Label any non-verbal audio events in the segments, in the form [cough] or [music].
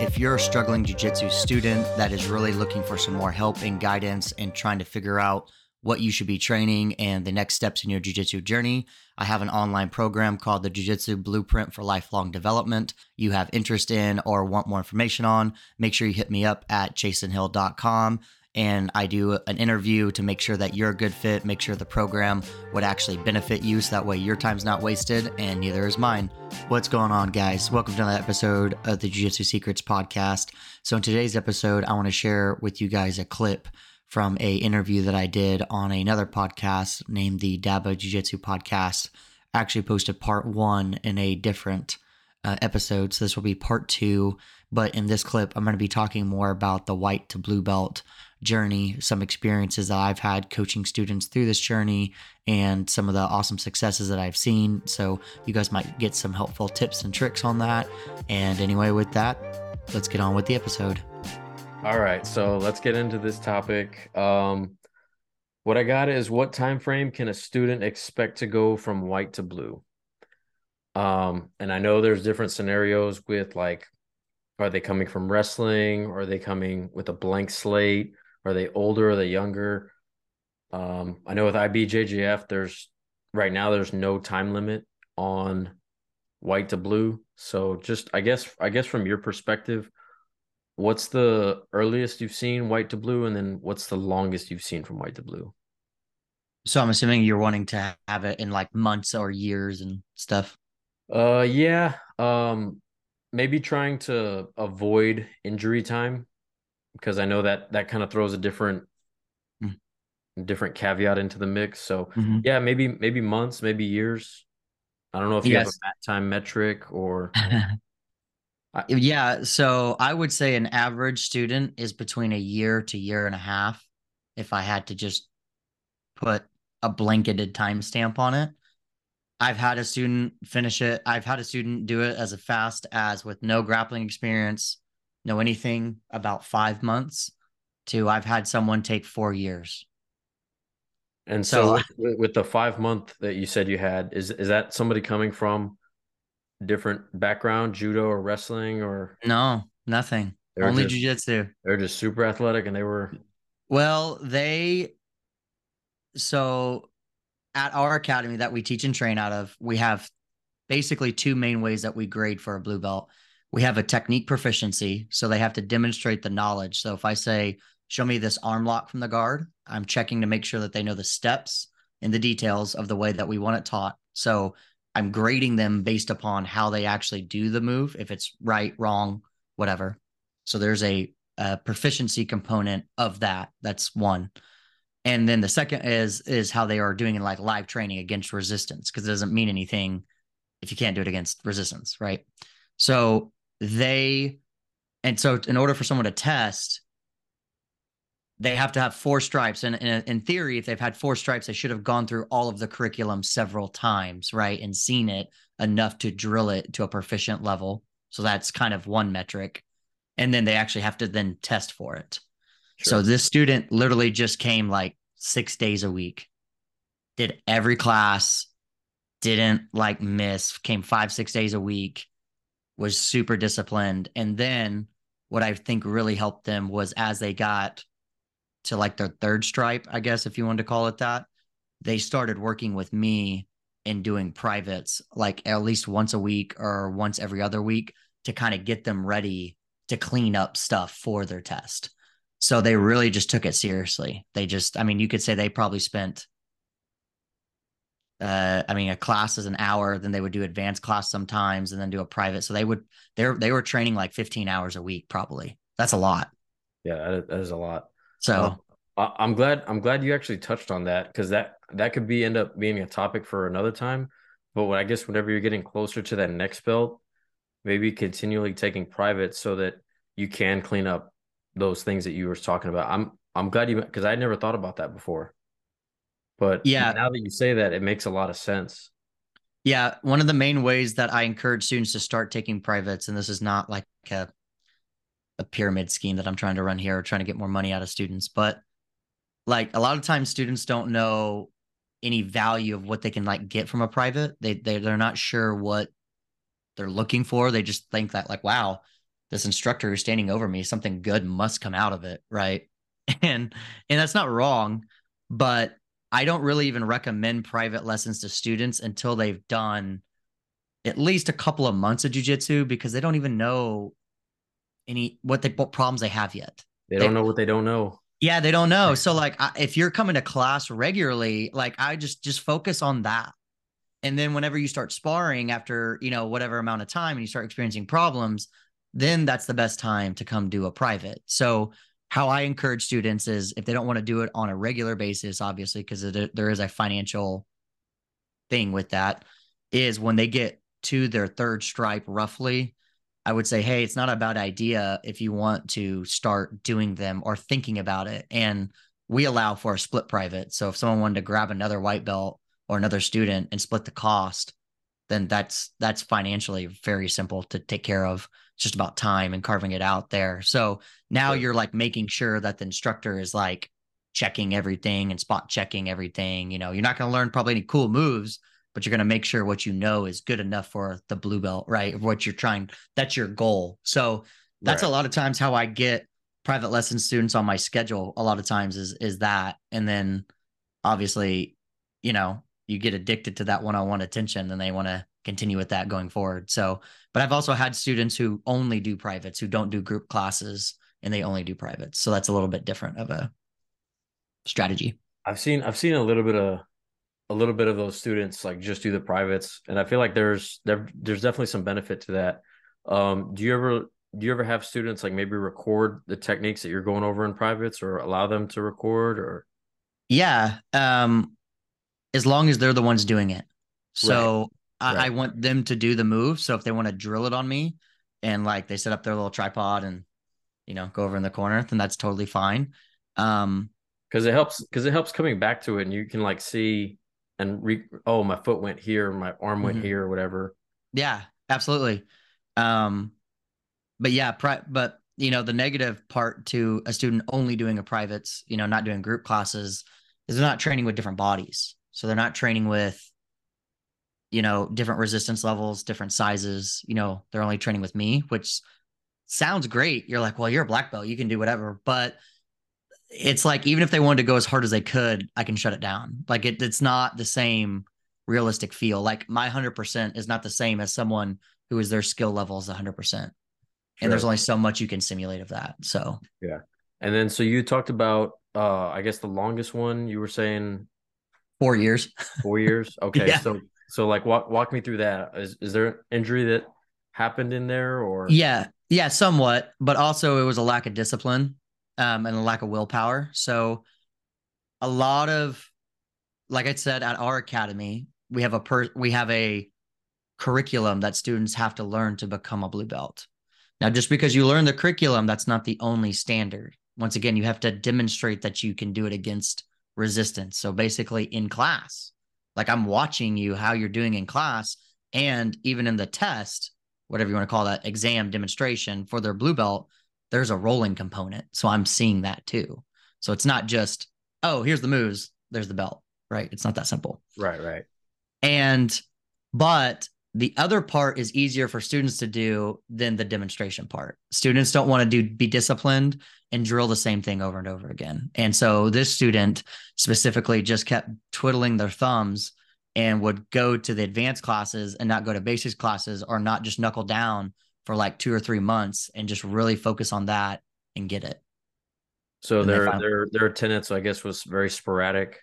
if you're a struggling jiu-jitsu student that is really looking for some more help and guidance and trying to figure out what you should be training and the next steps in your jiu-jitsu journey, I have an online program called the Jiu-Jitsu Blueprint for Lifelong Development. You have interest in or want more information on, make sure you hit me up at chasenhill.com and I do an interview to make sure that you're a good fit, make sure the program would actually benefit you so that way your time's not wasted and neither is mine. What's going on, guys? Welcome to another episode of the Jiu Jitsu Secrets podcast. So, in today's episode, I want to share with you guys a clip from a interview that I did on another podcast named the Dyba Jiu Jitsu podcast. I actually posted part one in a different uh, episode, so this will be part two. But in this clip, I'm going to be talking more about the white to blue belt journey, some experiences that I've had coaching students through this journey, and some of the awesome successes that I've seen. So you guys might get some helpful tips and tricks on that. And anyway, with that, let's get on with the episode. All right, so let's get into this topic. Um, what I got is what time frame can a student expect to go from white to blue? Um, and I know there's different scenarios with like, are they coming from wrestling? Or are they coming with a blank slate? Are they older? Are they younger? Um, I know with IBJJF, there's right now there's no time limit on white to blue. So just I guess I guess from your perspective, what's the earliest you've seen white to blue, and then what's the longest you've seen from white to blue? So I'm assuming you're wanting to have it in like months or years and stuff. Uh yeah. Um maybe trying to avoid injury time because I know that that kind of throws a different mm. different caveat into the mix. So mm-hmm. yeah, maybe maybe months, maybe years. I don't know if you yes. have a time metric or [laughs] yeah, so I would say an average student is between a year to year and a half if I had to just put a blanketed timestamp on it. I've had a student finish it. I've had a student do it as fast as with no grappling experience, know anything about five months to I've had someone take four years. And so, so with, with, the five month that you said you had, is is that somebody coming from different background, judo or wrestling or no, nothing. Only just, jujitsu. They're just super athletic and they were well, they so at our academy that we teach and train out of, we have basically two main ways that we grade for a blue belt we have a technique proficiency. So they have to demonstrate the knowledge. So if I say, show me this arm lock from the guard, I'm checking to make sure that they know the steps and the details of the way that we want it taught. So I'm grading them based upon how they actually do the move, if it's right, wrong, whatever. So there's a, a proficiency component of that. That's one. And then the second is is how they are doing in like live training against resistance because it doesn't mean anything if you can't do it against resistance, right? So they and so in order for someone to test they have to have four stripes. And in, in, theory if they've had four stripes they should have gone through all of the curriculum several times right? And seen it enough to drill it to a proficient level. So that's kind of one metric. And then they actually have to then test for it. Sure. so this student literally just came like six days a week did every class didn't like miss came five six days a week was super disciplined. And then what I think really helped them was as they got to like their third stripe, I guess, if you want to call it that, they started working with me and doing privates like at least once a week or once every other week to kind of get them ready to clean up stuff for their test. So they really just took it seriously. They just, I mean, you could say they probably spent uh, I mean, a class is an hour, then they would do advanced class sometimes and then do a private. So they would, they're, they were training like 15 hours a week, probably. That's a lot. Yeah, that is a lot. So uh, I'm glad, I'm glad you actually touched on that because that, that could be end up being a topic for another time. But what I guess whenever you're getting closer to that next belt, maybe continually taking private so that you can clean up those things that you were talking about. I'm, I'm glad you, because I never thought about that before. But yeah, now that you say that, it makes a lot of sense. Yeah, one of the main ways that I encourage students to start taking privates, and this is not like a a pyramid scheme that I'm trying to run here or trying to get more money out of students, but like a lot of times students don't know any value of what they can like get from a private. They they they're not sure what they're looking for. They just think that like, wow, this instructor who's standing over me, something good must come out of it, right? [laughs] And and that's not wrong, but I don't really even recommend private lessons to students until they've done at least a couple of months of jujitsu because they don't even know any what they what problems they have yet. They don't know what they don't know. Yeah, they don't know. So like I, if you're coming to class regularly, like I just just focus on that. And then whenever you start sparring after, you know, whatever amount of time and you start experiencing problems, then that's the best time to come do a private. So how I encourage students is if they don't want to do it on a regular basis, obviously, because there is a financial thing with that, is when they get to their third stripe roughly, I would say, hey, it's not a bad idea if you want to start doing them or thinking about it. And we allow for a split private. So if someone wanted to grab another white belt or another student and split the cost, then that's that's financially very simple to take care of. Just about time and carving it out there. So now you're like making sure that the instructor is like checking everything and spot checking everything. You know, you're not going to learn probably any cool moves, but you're going to make sure what you know is good enough for the blue belt, right? What you're trying, that's your goal. So that's right. a lot of times how I get private lesson students on my schedule. A lot of times is is that, and then obviously, you know, you get addicted to that one-on-one attention and they want to continue with that going forward. So, but I've also had students who only do privates, who don't do group classes and they only do privates. So that's a little bit different of a strategy. I've seen I've seen a little bit of a little bit of those students like just do the privates and I feel like there's there, there's definitely some benefit to that. Um do you ever do you ever have students like maybe record the techniques that you're going over in privates or allow them to record or yeah um as long as they're the ones doing it. So right. I, right. I, want them to do the move. So if they want to drill it on me and like they set up their little tripod and you know go over in the corner, then that's totally fine. Um because it helps because it helps coming back to it and you can like see and re oh my foot went here, my arm went mm-hmm. here, whatever. Yeah, absolutely. Um but yeah, pri- but you know, the negative part to a student only doing a privates, you know, not doing group classes is they're not training with different bodies. So they're not training with, you know, different resistance levels, different sizes. You know, they're only training with me, which sounds great. You're like, well, you're a black belt, you can do whatever. But it's like even if they wanted to go as hard as they could, I can shut it down. Like it, it's not the same realistic feel. Like my hundred percent is not the same as someone who is their skill level is hundred percent. And there's only so much you can simulate of that. So yeah. And then so you talked about uh I guess the longest one you were saying Four years. Four years. [laughs] Okay. yeah. So so like walk walk me through that. Is is there an injury that happened in there or? Yeah. Yeah somewhat but also it was a lack of discipline um, and a lack of willpower. So a lot of like i said at our academy we have a per we have a curriculum that students have to learn to become a blue belt. Now just because you learn the curriculum that's not the only standard. Once again you have to demonstrate that you can do it against resistance. So basically in class, like I'm watching you how you're doing in class and even in the test, whatever you want to call that exam demonstration for their blue belt, there's a rolling component. So I'm seeing that too. So it's not just, oh, here's the moves, there's the belt, right? It's not that simple. Right, right. And but the other part is easier for students to do than the demonstration part. Students don't want to do be disciplined and drill the same thing over and over again. And so this student specifically just kept twiddling their thumbs and would go to the advanced classes and not go to basics classes or not just knuckle down for like 2 or 3 months and just really focus on that and get it. So their their their attendance I guess was very sporadic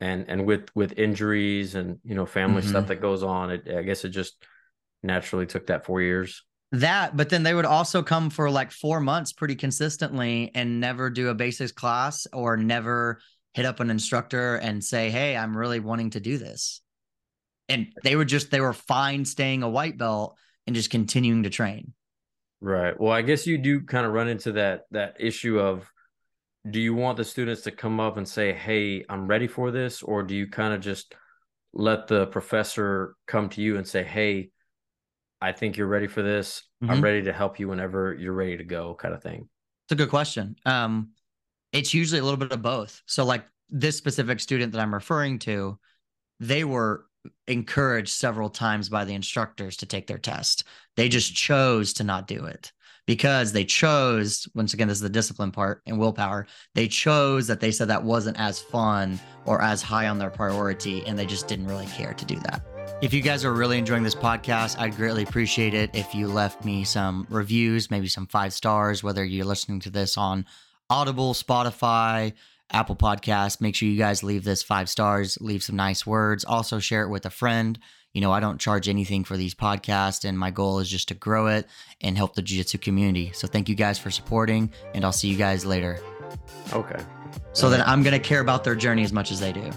and and with with injuries and you know family mm-hmm. stuff that goes on it i guess it just naturally took that four years that but then they would also come for like four months pretty consistently and never do a basics class or never hit up an instructor and say hey i'm really wanting to do this. And they were just they were fine staying a white belt and just continuing to train. Right. Well i guess you do kind of run into that that issue of do you want the students to come up and say, "Hey, I'm ready for this," or do you kind of just let the professor come to you and say, "Hey, I think you're ready for this. Mm-hmm. I'm ready to help you whenever you're ready to go," kind of thing? It's a good question. Um, it's usually a little bit of both. So, like this specific student that I'm referring to, they were encouraged several times by the instructors to take their test. They just chose to not do it. because they chose once again this is the discipline part and willpower they chose that they said that wasn't as fun or as high on their priority and they just didn't really care to do that if you guys are really enjoying this podcast i'd greatly appreciate it if you left me some reviews maybe some five stars whether you're listening to this on audible spotify apple podcast make sure you guys leave this five stars leave some nice words also share it with a friend you know, I don't charge anything for these podcasts, and my goal is just to grow it and help the jiu jitsu community. So thank you guys for supporting, and I'll see you guys later. Okay. So then I'm going to care about their journey as much as they do.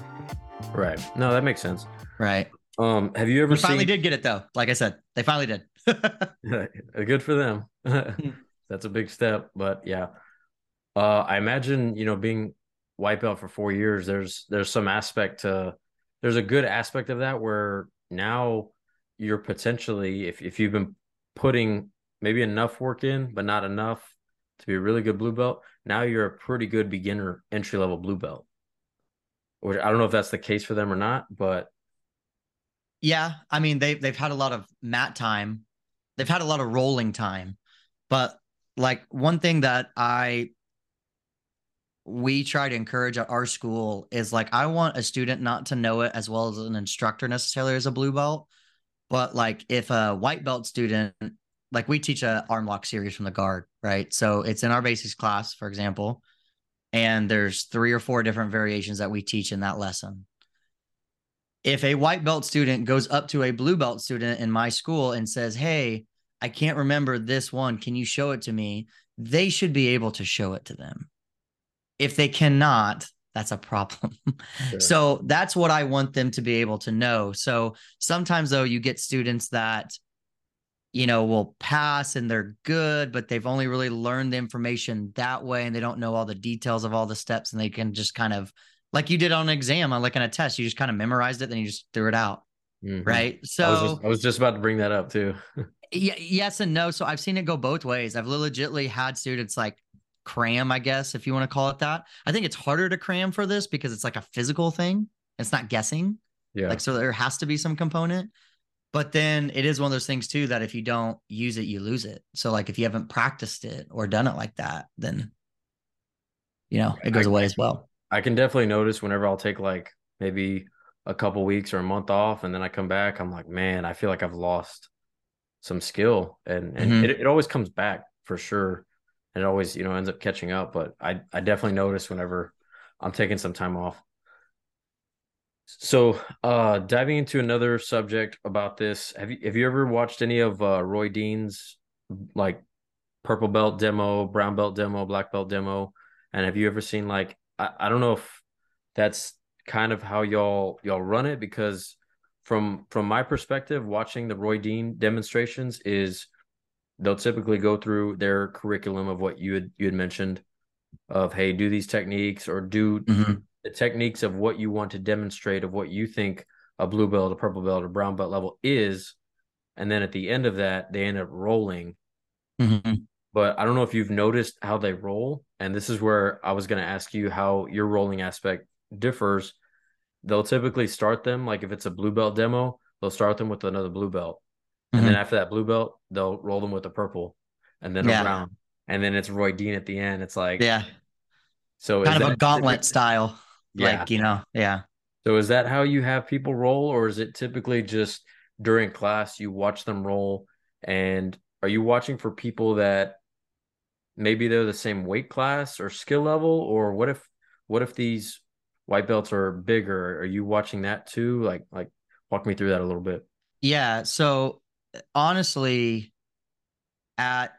Right. No, that makes sense. Right. Um, have you ever They finally seen... did get it though. Like I said, they finally did. [laughs] [laughs] Good for them. [laughs] Hmm. That's a big step, but yeah. Uh, I imagine you know being white belt for four years. There's there's some aspect to there's a good aspect of that where now you're potentially if if you've been putting maybe enough work in but not enough to be a really good blue belt now you're a pretty good beginner entry level blue belt or i don't know if that's the case for them or not but yeah i mean they they've had a lot of mat time they've had a lot of rolling time but like one thing that i we try to encourage at our school is like I want a student not to know it as well as an instructor necessarily as a blue belt, but like if a white belt student, like we teach a arm lock series from the guard, right? So it's in our basics class, for example, and there's three or four different variations that we teach in that lesson. If a white belt student goes up to a blue belt student in my school and says, "Hey, I can't remember this one. Can you show it to me?" They should be able to show it to them if they cannot, that's a problem. [laughs] Sure. So that's what I want them to be able to know. So sometimes though you get students that you know will pass and they're good but they've only really learned the information that way and they don't know all the details of all the steps and they can just kind of like you did on an exam on like on a test you just kind of memorized it then you just threw it out mm-hmm. right so I was, just, I was, just, about to bring that up too [laughs] yeah, yes and no so i've seen it go both ways i've legitimately had students like cram, I guess, if you want to call it that. I think it's harder to cram for this because it's like a physical thing. It's not guessing. Yeah. Like, so there has to be some component. But then it is one of those things too that if you don't use it, you lose it. So, like, if you haven't practiced it or done it like that, then, you know, it goes away as well. I can definitely notice whenever I'll take like maybe a couple weeks or a month off and then I come back, I'm like, man, I feel like I've lost some skill. And, and mm-hmm. it, it always comes back for sure and it always you know ends up catching up. But I I definitely notice whenever I'm taking some time off. So, uh, diving into another subject about this, have you have you ever watched any of uh, Roy Dean's like purple belt demo, brown belt demo, black belt demo? And have you ever seen like I, I don't know if that's kind of how y'all y'all run it because from from my perspective, watching the Roy Dean demonstrations is they'll typically go through their curriculum of what you had you had mentioned of hey do these techniques or do mm-hmm. the techniques of what you want to demonstrate of what you think a blue belt a purple belt or brown belt level is and then at the end of that they end up rolling mm-hmm. but i don't know if you've noticed how they roll and this is where i was going to ask you how your rolling aspect differs they'll typically start them like if it's a blue belt demo they'll start them with another blue belt and mm-hmm. then after that blue belt, they'll roll them with a purple, and then yeah. a brown, and then it's Roy Dean at the end. It's like yeah, so kind of a gauntlet style, yeah. like you know, yeah. So is that how you have people roll, or is it typically just during class you watch them roll? And are you watching for people that maybe they're the same weight class or skill level, or what if what if these white belts are bigger? Are you watching that too? Like like walk me through that a little bit. Yeah. So uh, honestly, at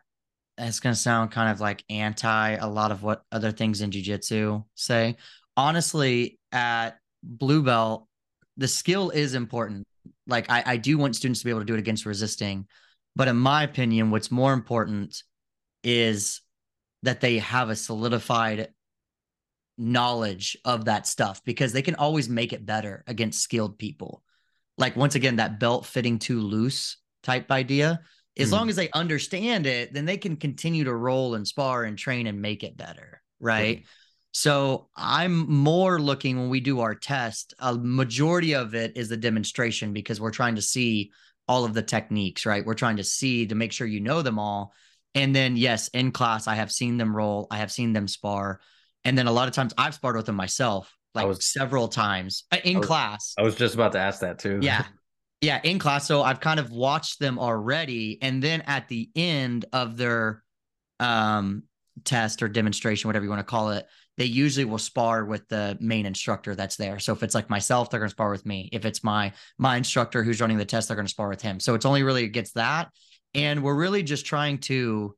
it's going to sound kind of like anti a lot of what other things in jujitsu say. Honestly, at blue belt, the skill is important. Like I, I do want students to be able to do it against resisting, but in my opinion, what's more important is that they have a solidified knowledge of that stuff because they can always make it better against skilled people. Like once again, that belt fitting too loose type idea. As mm. long as they understand it, then they can continue to roll and spar and train and make it better. Right. Mm. So I'm more looking when we do our test, a majority of it is the demonstration because we're trying to see all of the techniques, right? We're trying to see to make sure you know them all. And then yes, in class I have seen them roll, I have seen them spar. And then a lot of times I've sparred with them myself, like was- several times uh, in I was- class. I was just about to ask that too. Yeah. [laughs] Yeah, in class. So I've kind of watched them already. And then at the end of their um test or demonstration, whatever you want to call it, they usually will spar with the main instructor that's there. So if it's like myself, they're gonna spar with me. If it's my my instructor who's running the test, they're gonna spar with him. So it's only really against that. And we're really just trying to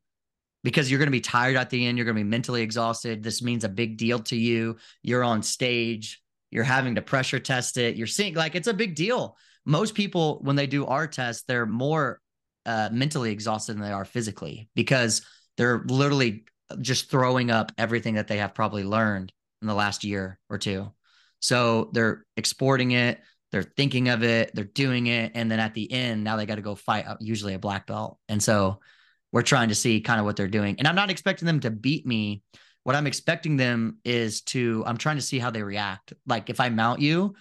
because you're going to be tired at the end. You're going to be mentally exhausted. This means a big deal to you. You're on stage. You're having to pressure test it. You're seeing like it's a big deal. Most people, when they do our test, they're more uh, mentally exhausted than they are physically because they're literally just throwing up everything that they have probably learned in the last year or two. So they're exporting it, they're thinking of it, they're doing it. And then at the end, now they got to go fight usually a black belt. And so we're trying to see kind of what they're doing. And I'm not expecting them to beat me. What I'm expecting them is to, I'm trying to see how they react. Like if I mount you,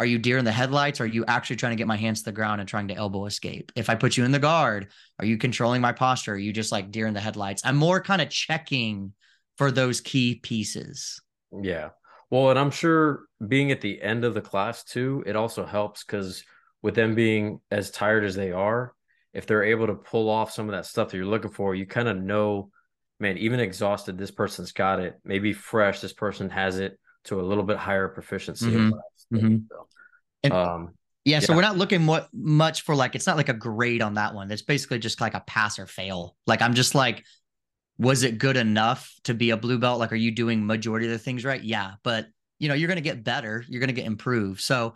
are you deer in the headlights? Are you actually trying to get my hands to the ground and trying to elbow escape? If I put you in the guard, are you controlling my posture? Are you just like deer in the headlights? I'm more kind of checking for those key pieces. Yeah. Well, and I'm sure being at the end of the class too, it also helps because with them being as tired as they are, if they're able to pull off some of that stuff that you're looking for, you kind of know, man, even exhausted, this person's got it. Maybe fresh, this person has it to a little bit higher proficiency. Mhm. So, Mhm. And- um, Yeah, so we're not looking what much for like it's not like a grade on that one. It's basically just like a pass or fail. Like I'm just like, was it good enough to be a blue belt? Like, are you doing majority of the things right? Yeah, but you know, you're gonna get better. You're gonna get improved. So,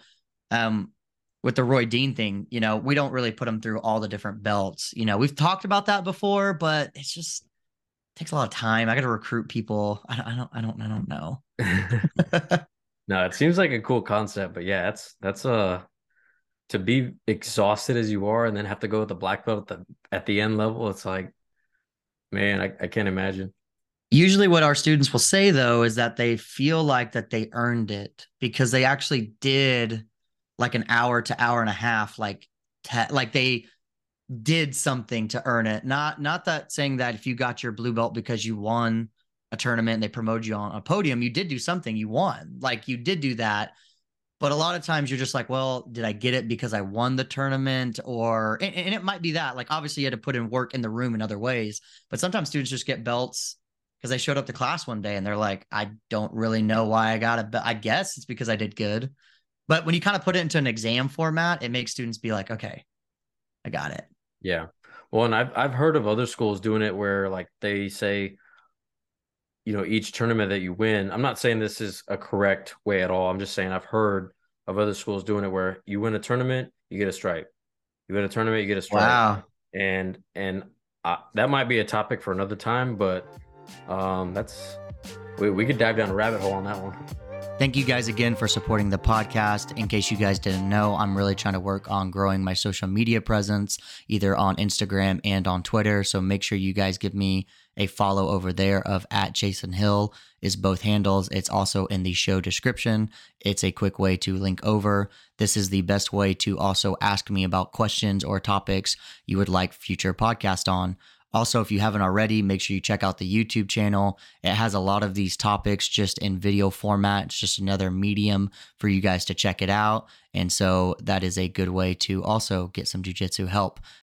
um, with the Roy Dean thing, you know, we don't really put them through all the different belts. You know, we've talked about that before, but it's just takes a lot of time. I got to recruit people. I don't, I don't, I don't, I don't know. [laughs] [laughs] no, it seems like a cool concept, but yeah, that's that's uh to be exhausted as you are and then have to go with the black belt at the at the end level. It's like, man, I, I can't imagine. Usually what our students will say though is that they feel like that they earned it because they actually did like an hour to hour and a half like te- like they did something to earn it. Not not that saying that if you got your blue belt because you won a tournament and they promoted you on a podium, you did do something, you won. Like you did do that. But a lot of times you're just like, well, did I get it because I won the tournament? Or, and, and it might be that. Like, obviously, you had to put in work in the room in other ways. But sometimes students just get belts because they showed up to class one day and they're like, I don't really know why I got it, but I guess it's because I did good. But when you kind of put it into an exam format, it makes students be like, okay, I got it. Yeah. Well, and I've I've heard of other schools doing it where like they say, you know, each tournament that you win. I'm not saying this is a correct way at all. I'm just saying I've heard of other schools doing it where you win a tournament, you get a stripe. You win a tournament, you get a stripe. Wow. And and uh, that might be a topic for another time, but um, that's we we could dive down a rabbit hole on that one. Thank you guys again for supporting the podcast. In case you guys didn't know, I'm really trying to work on growing my social media presence, either on Instagram and on Twitter. So make sure you guys give me a follow over there of at Chasen Hill is both handles. It's also in the show description. It's a quick way to link over. This is the best way to also ask me about questions or topics you would like future podcast on. Also, if you haven't already, make sure you check out the YouTube channel. It has a lot of these topics just in video format. It's just another medium for you guys to check it out. And so that is a good way to also get some jujitsu help